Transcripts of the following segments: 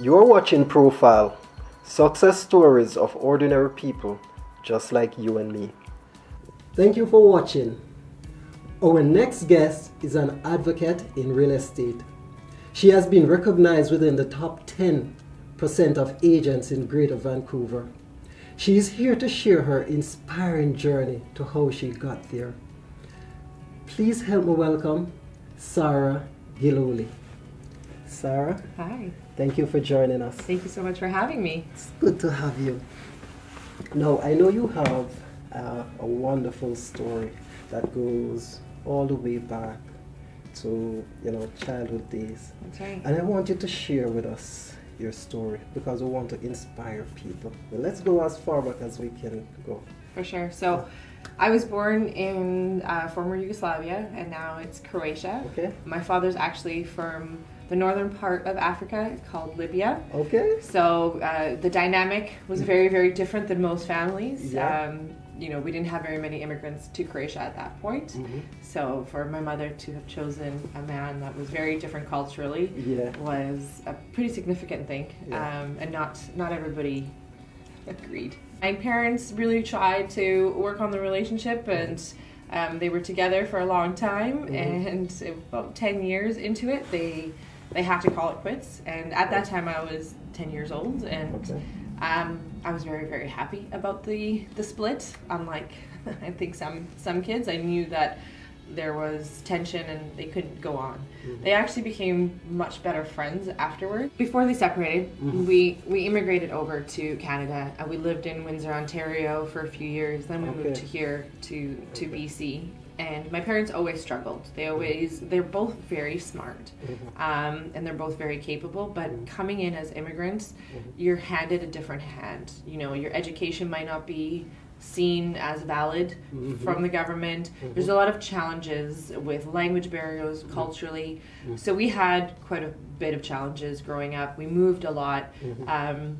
You're watching Profile Success Stories of Ordinary People just like you and me. Thank you for watching. Our next guest is an advocate in real estate. She has been recognized within the top 10% of agents in Greater Vancouver. She is here to share her inspiring journey to how she got there. Please help me welcome Sara Gillooly. Sara, Hi. Thank you for joining us. Thank you so much for having me. It's good to have you. Now, I know you have uh, a wonderful story that goes all the way back to you know childhood days, That's right. and I want you to share with us your story because we want to inspire people. But let's go as far back as we can go. For sure. So, I was born in uh, former Yugoslavia, and now it's Croatia. Okay. My father's actually from the northern part of Africa called Libya. Okay. So uh, the dynamic was very, very different than most families. Yeah. Um, you know, we didn't have very many immigrants to Croatia at that point. Mhm. So for my mother to have chosen a man that was very different culturally Yeah. was a pretty significant thing, Yeah. um, and not not everybody agreed. My parents really tried to work on the relationship, and um, they were together for a long time. Mhm. And about ten years into it, they they had to call it quits. And at that time, I was ten years old, and Okay. um, I was very very happy about the the split. Unlike I think some some kids, I knew that there was tension and they couldn't go on. They actually became much better friends afterward. Before they separated, Mhm. we we immigrated over to Canada and we lived in Windsor, Ontario for a few years. Then we moved to here to to BC. And my parents always struggled. They always they're both very smart, Mhm. um, and they're both very capable. But Mhm. coming in as immigrants, Mhm. you're handed a different hand. You know, your education might not be seen as valid Mhm. from the government. Mhm. There's a lot of challenges with language barriers culturally. Mhm. So we had quite a bit of challenges growing up. We moved a lot, um,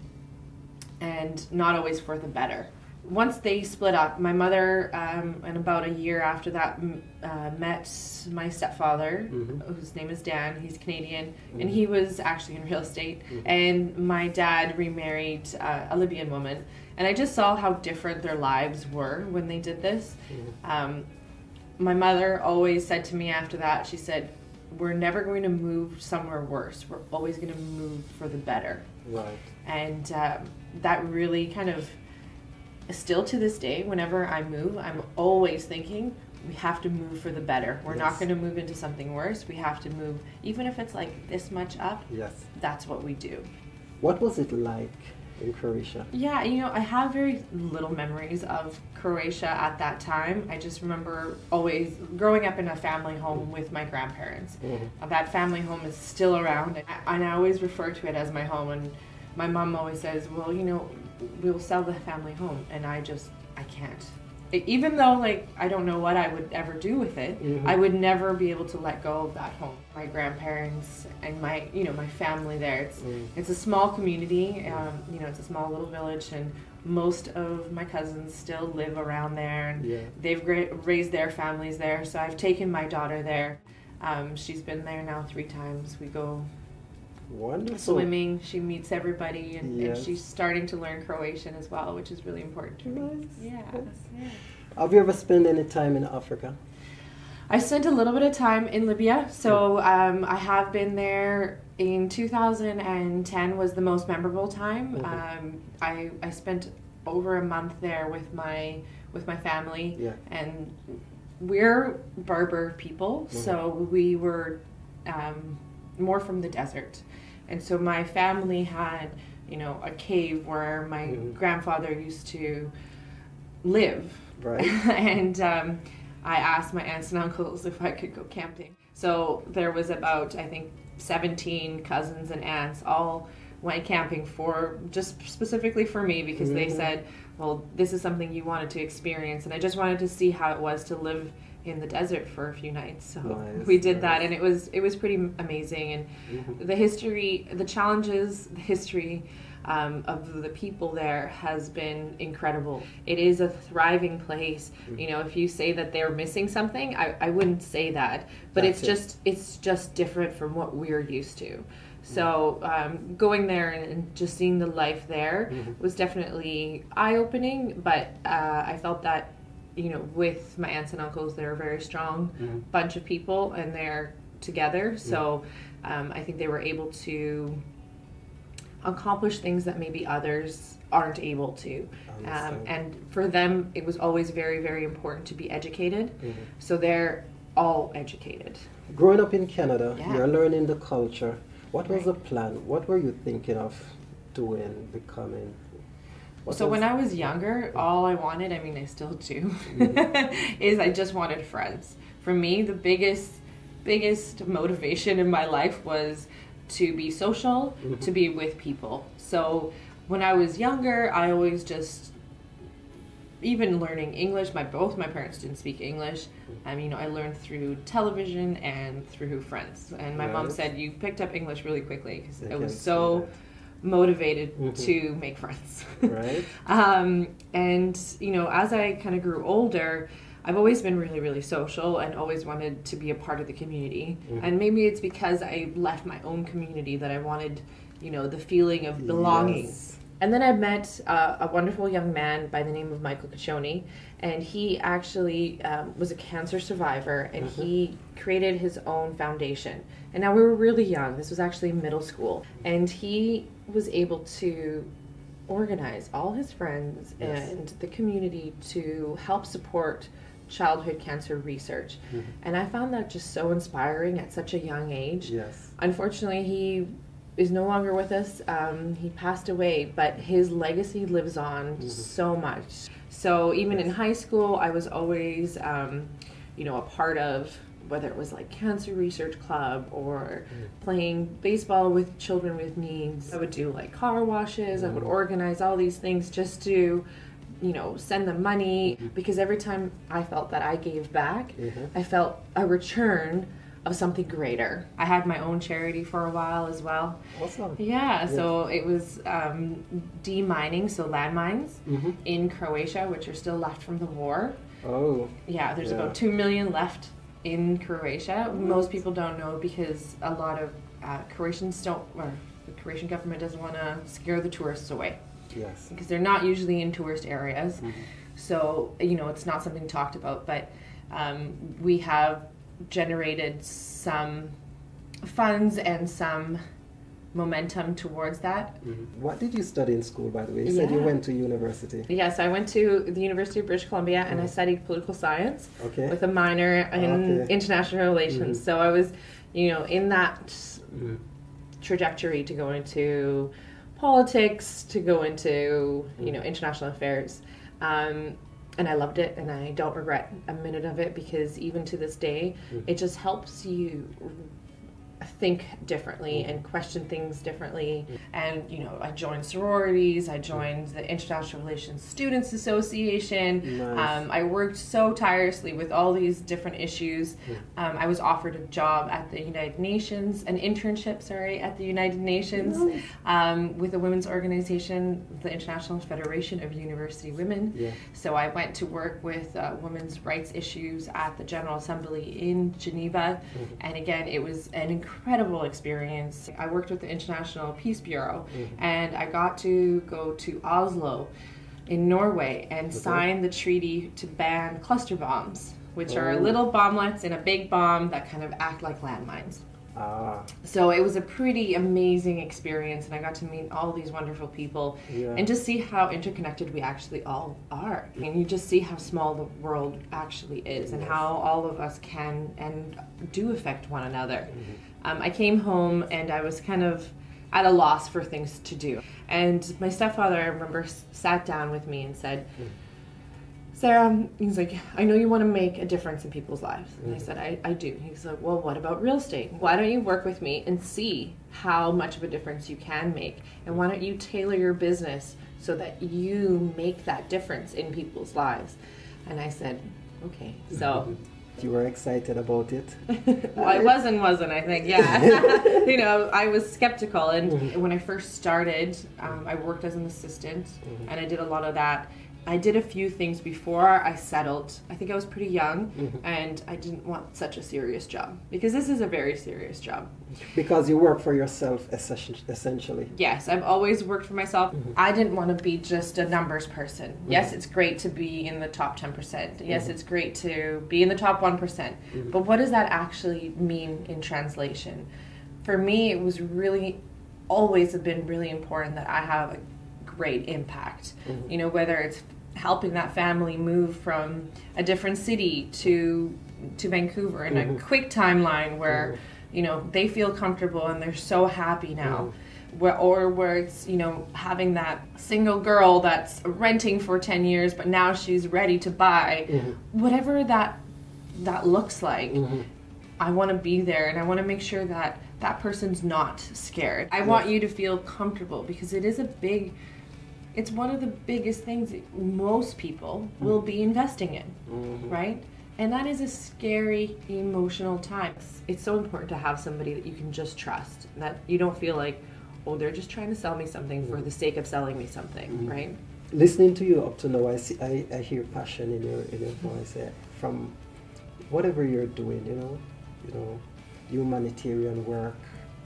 and not always for the better. Once they split up, my mother, um, and about a year after that, uh, met my stepfather, Mhm. whose name is Dan. He's Canadian, and Mhm. he was actually in real estate. Mhm. And my dad remarried uh, a Libyan woman, and I just saw how different their lives were when they did this. Mhm. Um, my mother always said to me after that, she said, We're never going to move somewhere worse. We're always going to move for the better. Right. And um, that really kind of, still to this day, whenever I move, I'm always thinking, we have to move for the better. We're not going to move into something worse. We have to move, even if it's like this much up, Yes. that's what we do. What was it like in Croatia? Yeah, you know, I have very little memories of Croatia at that time. I just remember always growing up in a family home with my grandparents. Mhm. Uh, That family home is still around, and I always refer to it as my home. And my mom always says, "Well, you know, we'll sell the family home," and I just I can't. Even though like I don't know what I would ever do with it, Mhm. I would never be able to let go of that home. My grandparents and my you know my family there. It's Mm. it's a small community. Um, you know, it's a small little village, and most of my cousins still live around there, and Yeah. they've gra- raised their families there. So I've taken my daughter there. Um, she's been there now three times. We go Wonderful. swimming. She meets everybody, and, and she's starting to learn Croatian as well, which is really important to me. Nice. Yeah. yeah. Have you ever spent any time in Africa? I spent a little bit of time in Libya, so um, I have been there. In 2010 was the most memorable time. Mhm. Um, I I spent over a month there with my with my family, Yeah. and we're Berber people, Mhm. so we were um, more from the desert, and so my family had you know a cave where my Mhm. grandfather used to live Right. and um, I asked my aunts and uncles if I could go camping. So there was about I think 17 cousins and aunts all went camping for just specifically for me because they Mhm. said, "Well, this is something you wanted to experience," and I just wanted to see how it was to live in the desert for a few nights. So Nice, we did that, and it was it was pretty amazing. And Mhm. the history, the challenges, the history um, of the people there has been incredible. It is a thriving place. You know, if you say that they're missing something, I, I wouldn't say that. But That's it's it. just it's just different from what we're used to. So um, going there and, just seeing the life there Mhm. was definitely eye opening. But uh, I felt that you know with my aunts and uncles, they're a very strong Mhm. bunch of people and they're together. So um, I think they were able to accomplish things that maybe others aren't able to. Um, and for them, it was always very, very important to be educated. Mhm. So they're all educated. Growing up in Canada, Yeah. you're learning the culture. What was Right. the plan? What were you thinking of doing, becoming? What so when I was younger, all I wanted, I mean, I still do, Mm-hmm. is I just wanted friends. For me, the biggest, biggest motivation in my life was to be social, Mhm. to be with people. So when I was younger, I always just, even learning English, my both my parents didn't speak English. I mean, you know, I learned through television and through friends. And my mom said you picked up English really quickly because I I was so motivated Mhm. to make friends. right? um, and you know, as I kind of grew older, I've always been really, really social and always wanted to be a part of the community. Mhm. And maybe it's because I left my own community that I wanted, you know, the feeling of belonging. Yes. And then I met uh, a wonderful young man by the name of Michael Caccioni, and he actually um, was a cancer survivor, and Mhm. he created his own foundation. And now we were really young. This was actually middle school, and he was able to organize all his friends Yes. and the community to help support childhood cancer research. Mhm. And I found that just so inspiring at such a young age. Yes. Unfortunately, he is no longer with us. Um, he passed away, but his legacy lives on Mhm. so much. So even in high school, I was always, um, you know, a part of whether it was like Cancer Research Club or playing baseball with children with needs. I would do like car washes. I would Mhm. organize all these things just to, you know, send them money Mhm. because every time I felt that I gave back, Mhm. I felt a return of something greater. I had my own charity for a while as well. Awesome. Yeah, so it was um, demining, so landmines hmm in Croatia, which are still left from the war. Oh, Yeah, there's Yeah. about 2 million left in Croatia. Most people don't know because a lot of uh, Croatians don't, or the Croatian government doesn't want to scare the tourists away yes. because they're not usually in tourist areas. Mhm. So, you know, it's not something talked about, but um, we have generated some funds and some momentum towards that. Mhm. What did you study in school, by the way? You said you went to university. Yes, I went to the University of British Columbia and I Mhm. studied political science Okay. with a minor in Okay. international relations. Mhm. So I was, you know, in that Mhm. trajectory to go into politics, to go into you know international affairs, um, and I loved it, and I don't regret a minute of it because even to this day, Mhm. it just helps you think differently Mhm. and question things differently. And you know, I joined sororities, I joined the International Relations Students Association. Nice. Um, I worked so tirelessly with all these different issues. Um, I was offered a job at the United Nations, an internship, sorry, at the United Nations Nice. um, with a women's organization, the International Federation of University Women. Yeah. So I went to work with uh, women's rights issues at the General Assembly in Geneva. Mhm. And again, it was an incredible experience. I worked with the International Peace Bureau Mhm. and I got to go to Oslo in Norway and Okay. sign the treaty to ban cluster bombs, which are Oh. little bomblets in a big bomb that kind of act like landmines. Ah, So it was a pretty amazing experience, and I got to meet all these wonderful people yeah. and just see how interconnected we actually all are. And you just see how small the world actually is, and how all of us can and do affect one another. Mhm. Um, I came home and I was kind of at a loss for things to do. And my stepfather, I remember, sat down with me and said, Sara, he's like, I know you want to make a difference in people's lives. And I Mhm. said, I, I do. He's like, Well, what about real estate? Why don't you work with me and see how much of a difference you can make? And why don't you tailor your business so that you make that difference in people's lives? And I said, Okay. So. you were excited about it. well, I was and wasn't, I think, yeah. you know, I was skeptical. And Mhm. when I first started, um, I worked as an assistant Mhm. and I did a lot of that. I did a few things before I settled. I think I was pretty young Mm-hmm. and I didn't want such a serious job because this is a very serious job. Because you work for yourself essentially. Yes, I've always worked for myself. Mm-hmm. I didn't want to be just a numbers person. Yes, mm-hmm. it's great to be in the top 10%. Yes, mm-hmm. it's great to be in the top one But what does that actually mean in translation? For me, it was really always have been really important that I have a great impact. Mm-hmm. You know, whether it's helping that family move from a different city to to Vancouver in a mm-hmm. quick timeline where mm-hmm. you know they feel comfortable and they're so happy now. Where, or where it's you know having that single girl that's renting for 10 years but now she's ready to buy. Whatever that that looks like i want to be there and i want to make sure that that person's not scared. I want you to feel comfortable because it is a big it's one of the biggest things that most people will be investing in right? And that is a scary emotional time. It's so important to have somebody that you can just trust that you don't feel like oh they're just trying to sell me something for the sake of selling me something right? Listening to you up to now, I see, I, I hear passion in your in your voice. eh, From whatever you're doing, you know, you know, humanitarian work,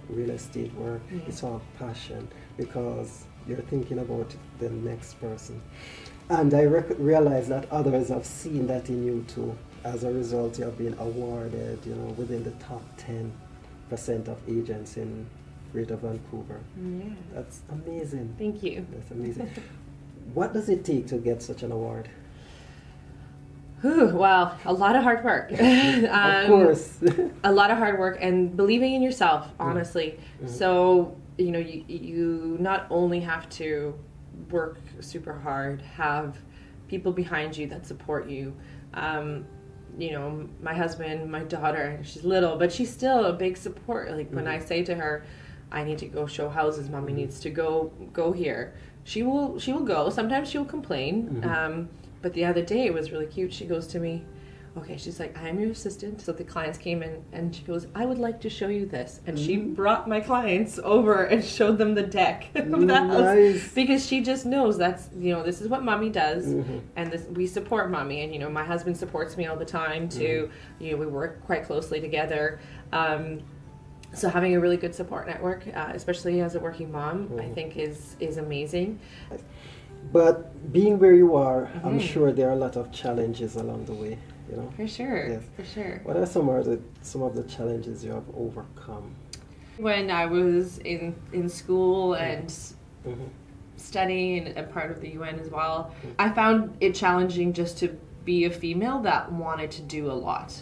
real estate work, it's all passion because you're thinking about the next person. And I realize that others have seen that in you too. As a result, you have been awarded, you know, within the top 10% of agents in Greater Vancouver. yeah That's amazing. thank you That's amazing. what does it take to get such an award? Whew, wow a lot of hard work of Um, course. a lot of hard work and believing in yourself honestly so you know you, you not only have to work super hard have people behind you that support you. Um, you know my husband my daughter she's little but she's still a big support. Like when i say to her i need to go show houses mommy needs to go go here she will she will go. Sometimes she'll complain um, but the other day it was really cute. She goes to me okay she's like i'm your assistant. So the clients came in and she goes i would like to show you this. And she brought my clients over and showed them the deck of the house. Because she just knows that's you know this is what mommy does. And this we support mommy. And you know my husband supports me all the time too. You know we work quite closely together. Um, so having a really good support network uh, especially as a working mom i think is is amazing. But being where you are, I'm Mhm. sure there are a lot of challenges along the way. You know, for sure Yes. for sure what are some of the some of the challenges you have overcome? when i was in in school and Mhm. studying and, and part of the UN as well, I found it challenging just to be a female that wanted to do a lot.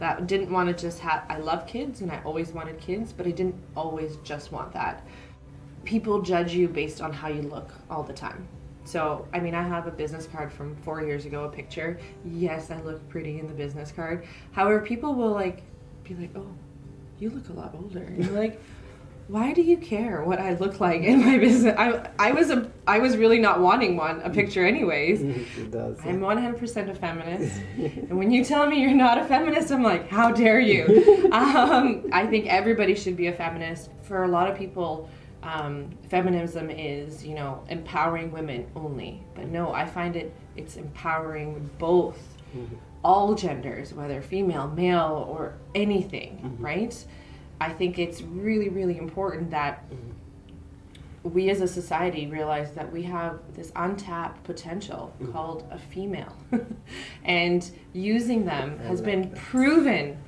That didn't want to just have, I love kids and I always wanted kids, but I didn't always just want that. People judge you based on how you look all the time. So, I mean, I have a business card from four years ago, a picture. Yes, I look pretty in the business card. However, people will like be like, oh, you look a lot older. And you're like, why do you care what I look like in my business? I, I was a I was really not wanting one a picture anyways. it does. I'm 100% a feminist, and when you tell me you're not a feminist, I'm like, how dare you? um, I think everybody should be a feminist. For a lot of people, um, feminism is you know empowering women only, but no, I find it it's empowering both mm-hmm. all genders, whether female, male, or anything, mm-hmm. right? I think it's really, really important that mm-hmm. we as a society realize that we have this untapped potential called a female. and using them has been proven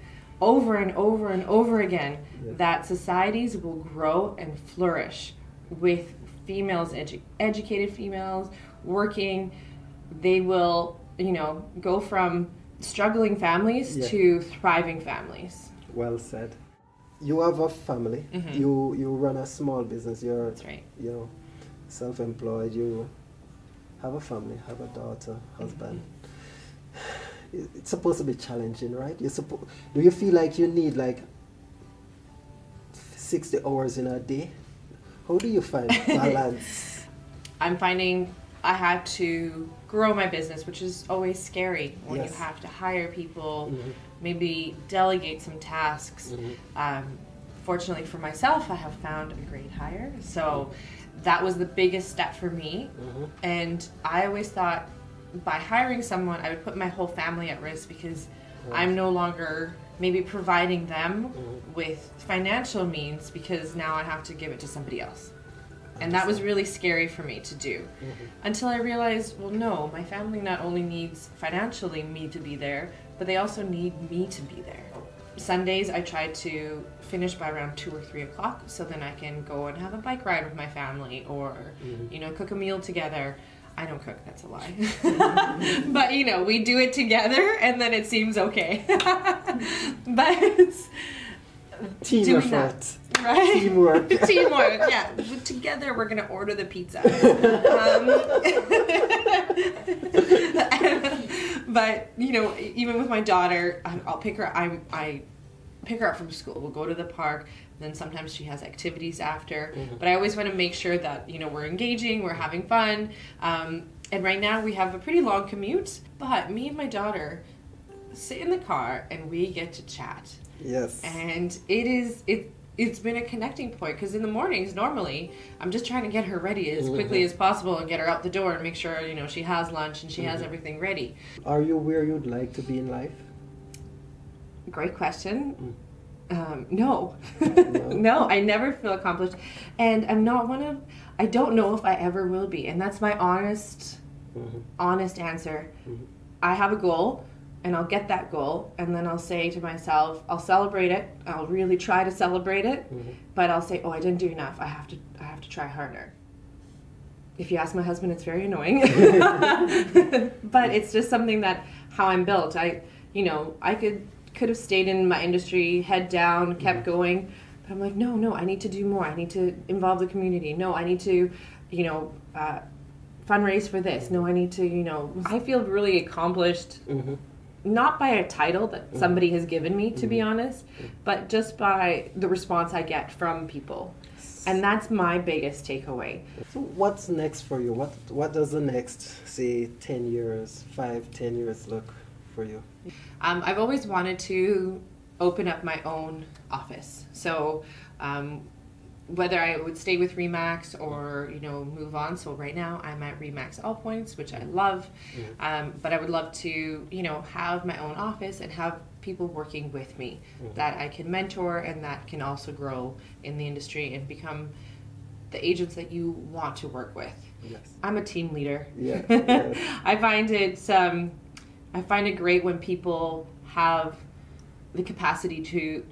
over and over and over again Yeah. that societies will grow and flourish with females, edu- educated females, working. They will, you know, go from struggling families Yeah. to thriving families. Well said. You have a family. Mhm. You you run a small business. You're That's right. you know self-employed. You have a family. Have a daughter, husband. It- It's supposed to be challenging, right? You suppo- Do you feel like you need like sixty hours in a day? How do you find balance? I'm finding I had to grow my business, which is always scary when Yes. you have to hire people, Mhm. maybe delegate some tasks. Mhm. Um, fortunately for myself, I have found a great hire. So that was the biggest step for me. Mhm. And I always thought by hiring someone, I would put my whole family at risk because I'm no longer maybe providing them with financial means because now I have to give it to somebody else. And that was really scary for me to do. Until I realized, well, no, my family not only needs financially me to be there, but they also need me to be there. Sundays, I try to finish by around two or three o'clock so then I can go and have a bike ride with my family or, you know, cook a meal together. I don't cook, that's a lie. but, you know, we do it together and then it seems okay. but it's Team doing effort. that, right? Teamwork. Teamwork, yeah. Together, we're gonna order the pizza. Um, but you know, even with my daughter, I'll pick her. I I pick her up from school. We'll go to the park. Then sometimes she has activities after. Mm-hmm. But I always want to make sure that you know we're engaging, we're having fun. Um, and right now we have a pretty long commute. But me and my daughter sit in the car and we get to chat Yes. and it is it it's been a connecting point because in the mornings normally i'm just trying to get her ready as quickly mm-hmm. as possible and get her out the door and make sure you know she has lunch and she has mm-hmm. everything ready Are you where you'd like to be in life? great question mm. Um, no. No? i never feel accomplished. And i'm not one of i don't know if i ever will be. And that's my honest Mhm. honest answer. Mhm. i have a goal and i'll get that goal and then i'll say to myself i'll celebrate it. I'll really try to celebrate it. Mhm. but i'll say oh i didn't do enough. I have to i have to try harder. If you ask my husband it's very annoying. But it's just something that how i'm built. I you know i could could have stayed in my industry head down kept going. But i'm like no no i need to do more. I need to involve the community. No i need to you know uh, fundraise for this. No i need to you know i feel really accomplished Mhm. not by a title that somebody has given me to be honest but just by the response i get from people. And that's my biggest takeaway. So what's next for you? What What does the next, say, ten years, five, ten years look for you? Um, I've always wanted to open up my own office. So um, whether I would stay with Remax or you know move on. So right now I'm at Remax All Points, which I love. Um, but I would love to you know have my own office and have people working with me that I can mentor and that can also grow in the industry and become the agents that you want to work with. Yes. I'm a team leader. Yeah, yeah. I find it um, I find it great when people have the capacity to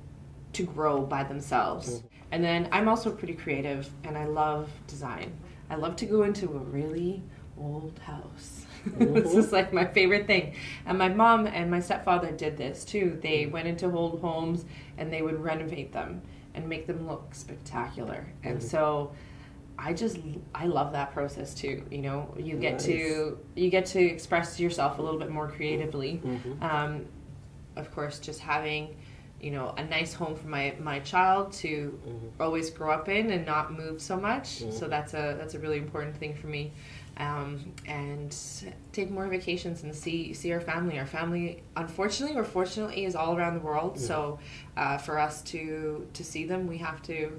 to grow by themselves. Mm-hmm. And then I'm also pretty creative and I love design. I love to go into a really old house. this is mm-hmm. like my favorite thing. And my mom and my stepfather did this too. They mm-hmm. went into old homes and they would renovate them and make them look spectacular. And so I just I love that process too. You know, you get to you get to express yourself a little bit more creatively. Um, of course, just having you know a nice home for my my child to always grow up in and not move so much. So that's a that's a really important thing for me. Um, and take more vacations and see see our family. Our family, unfortunately or fortunately, is all around the world. So uh, for us to to see them, we have to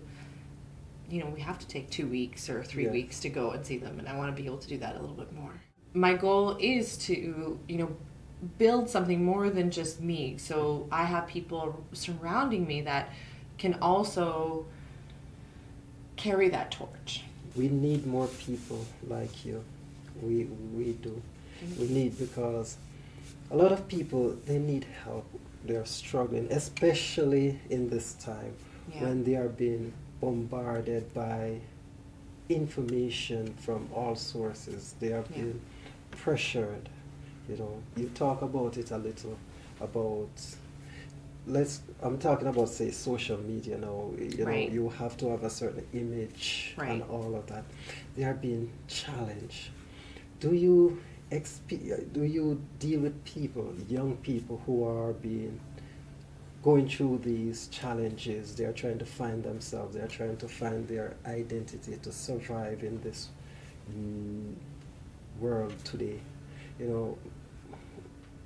you know, we have to take two weeks or three Yeah. weeks to go and see them, and I want to be able to do that a little bit more. My goal is to, you know, build something more than just me. So I have people surrounding me that can also carry that torch. We need more people like you. We we do. We need because a lot of people they need help. They are struggling, especially in this time Yeah. when they are being bombarded by information from all sources. They are Yeah. being pressured. You know, you talk about it a little about let's i'm talking about say social media now you know Right. you have to have a certain image and all of that they are being challenged do you exp- do you deal with people young people who are being going through these challenges they are trying to find themselves they are trying to find their identity to survive in this mm, world today. You know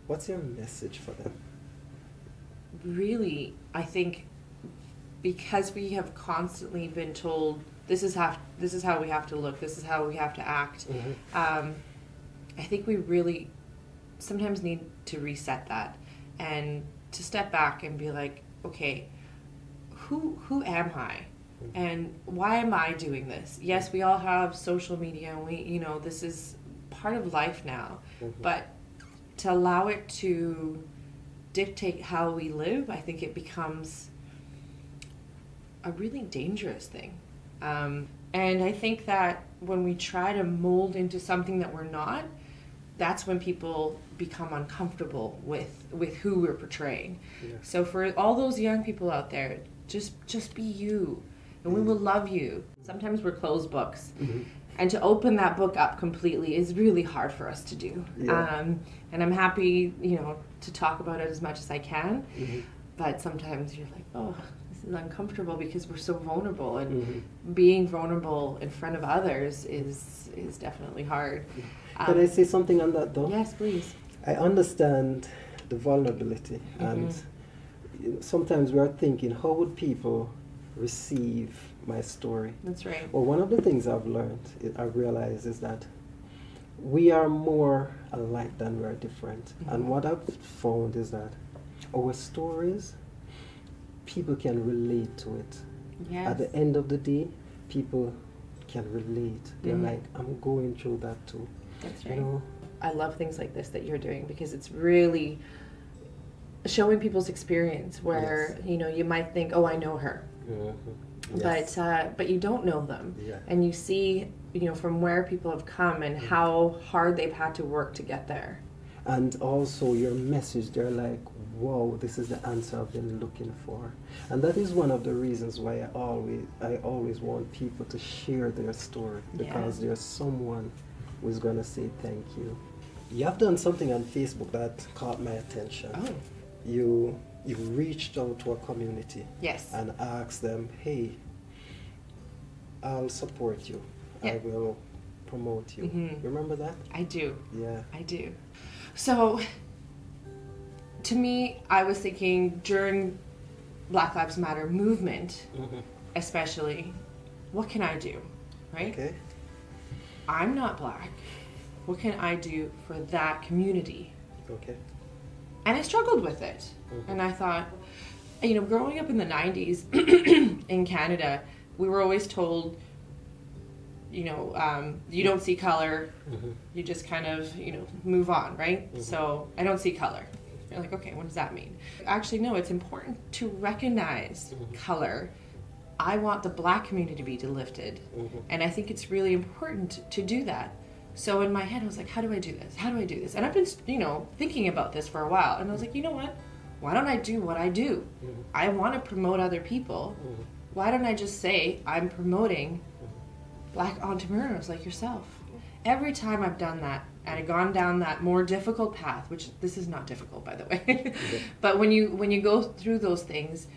what's your message for them? Really i think because we have constantly been told this is how this is how we have to look this is how we have to act Mm-hmm. um, I think we really sometimes need to reset that. And to step back and be like, okay, who who am I? And why am I doing this? Yes, we all have social media and we you know, this is part of life now. Mm-hmm. But to allow it to dictate how we live, I think it becomes a really dangerous thing. Um, and I think that when we try to mold into something that we're not, that's when people become uncomfortable with with who we're portraying. Yeah. So for all those young people out there, just just be you, and we will love you. Sometimes we're closed books, Mhm. and to open that book up completely is really hard for us to do. Yeah. Um, and I'm happy, you know, to talk about it as much as I can. Mhm. But sometimes you're like, oh, this is uncomfortable because we're so vulnerable, and Mhm. being vulnerable in front of others is is definitely hard. Can I say something on that though? Yes, please. I understand the vulnerability, and Mm-hmm. you know, sometimes we are thinking, how would people receive my story? That's right. Well, one of the things I've learned, I- I've realized, is that we are more alike than we are different. And Mhm. what I've found is that our stories, people can relate to it. Yes. At the end of the day, people can relate. They're Mhm. like, I'm going through that too. That's right You know? I love things like this that you're doing because it's really showing people's experience where you know you might think, oh, I know her, Yes. but uh, but you don't know them, Yeah. and you see you know from where people have come and how hard they've had to work to get there. and also your message they're like wow this is the answer i've been looking for and that is one of the reasons why i always i always want people to share their story Yeah. because there's someone who's going to say thank you you have done something on facebook that caught my attention Oh, you you reached out to a community yes. and asked them hey i'll support you i will promote you Mhm. remember that I do. yeah I do. So, to me, I was thinking during Black Lives Matter movement, Mhm. especially, what can I do? Right? okay I'm not black. What can I do for that community? okay And I struggled with it. Mhm. And I thought, you know, growing up in the 90s in Canada, we were always told, you know, um, you don't see color, Mhm. you just kind of, you know, move on, right? Mhm. So I don't see color. You're like, okay, what does that mean? Actually, no, it's important to recognize Mhm. color. I want the black community to be lifted. Mhm. And I think it's really important to do that. So in my head, I was like, how do I do this? How do I do this? And I've been, you know, thinking about this for a while. And I was like, you know what? Why don't I do what I do? Mhm. I want to promote other people. Mhm. Why don't I just say I'm promoting black entrepreneurs like yourself? Every time I've done that and I've gone down that more difficult path, which this is not difficult by the way, but when you when you go through those things,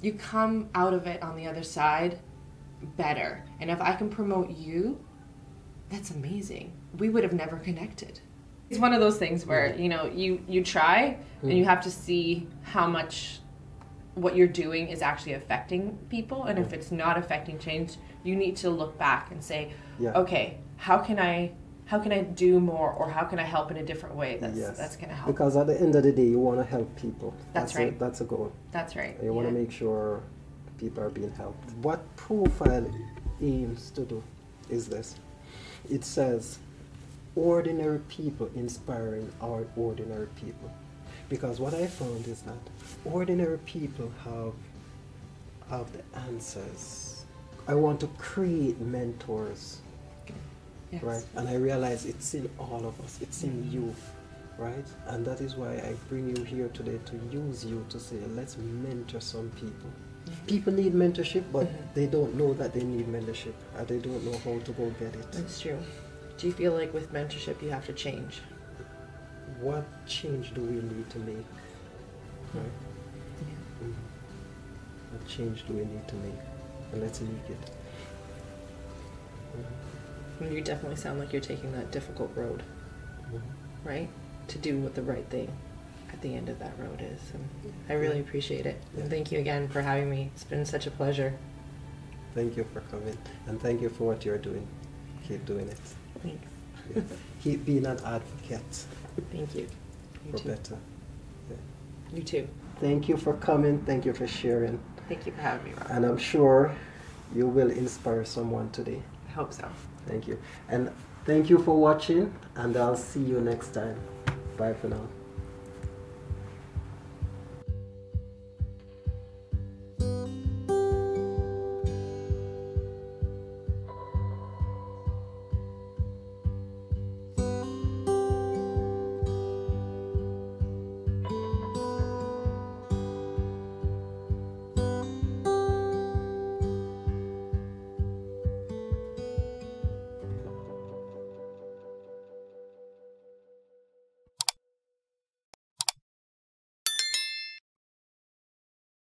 you come out of it on the other side better. And if I can promote you, that's amazing. We would have never connected. It's one of those things where, you know, you you try and you mm. have to see how much what you're doing is actually affecting people and if mm. it's not affecting change, you need to look back and say, Yeah. okay, how can I how can I do more or how can I help in a different way that's yes. that's to help. Because at the end of the day, you want to help people. That's a- right. that's a goal. that's right. You want to yeah. make sure people are being helped. What profile aims to do is this. It says, ordinary people inspiring our ordinary people. Because what I found is that ordinary people have have the answers. I want to create mentors Yes. right? And I realize it's in all of us, it's in you, right? And that is why I bring you here today to use you to say, let's mentor some people. People need mentorship, but Mhm. they don't know that they need mentorship, and they don't know how to go get it. That's true. Do you feel like with mentorship you have to change? What change do we need to make? Right? Mhm. What change do we need to make? And let's make it. You definitely sound like you're taking that difficult road, Mhm. right? To do what the right thing at the end of that road is. And I really appreciate it. And thank you again for having me. It's been such a pleasure. Thank you for coming, and thank you for what you're doing. Keep doing it. Thanks. Keep being an advocate Thank you. You for too. better. You too. Thank you for coming. Thank you for sharing. Thank you for having me, Rob. And I'm sure you will inspire someone today. I hope so. Thank you. And thank you for watching, and I'll see you next time. Bye for now.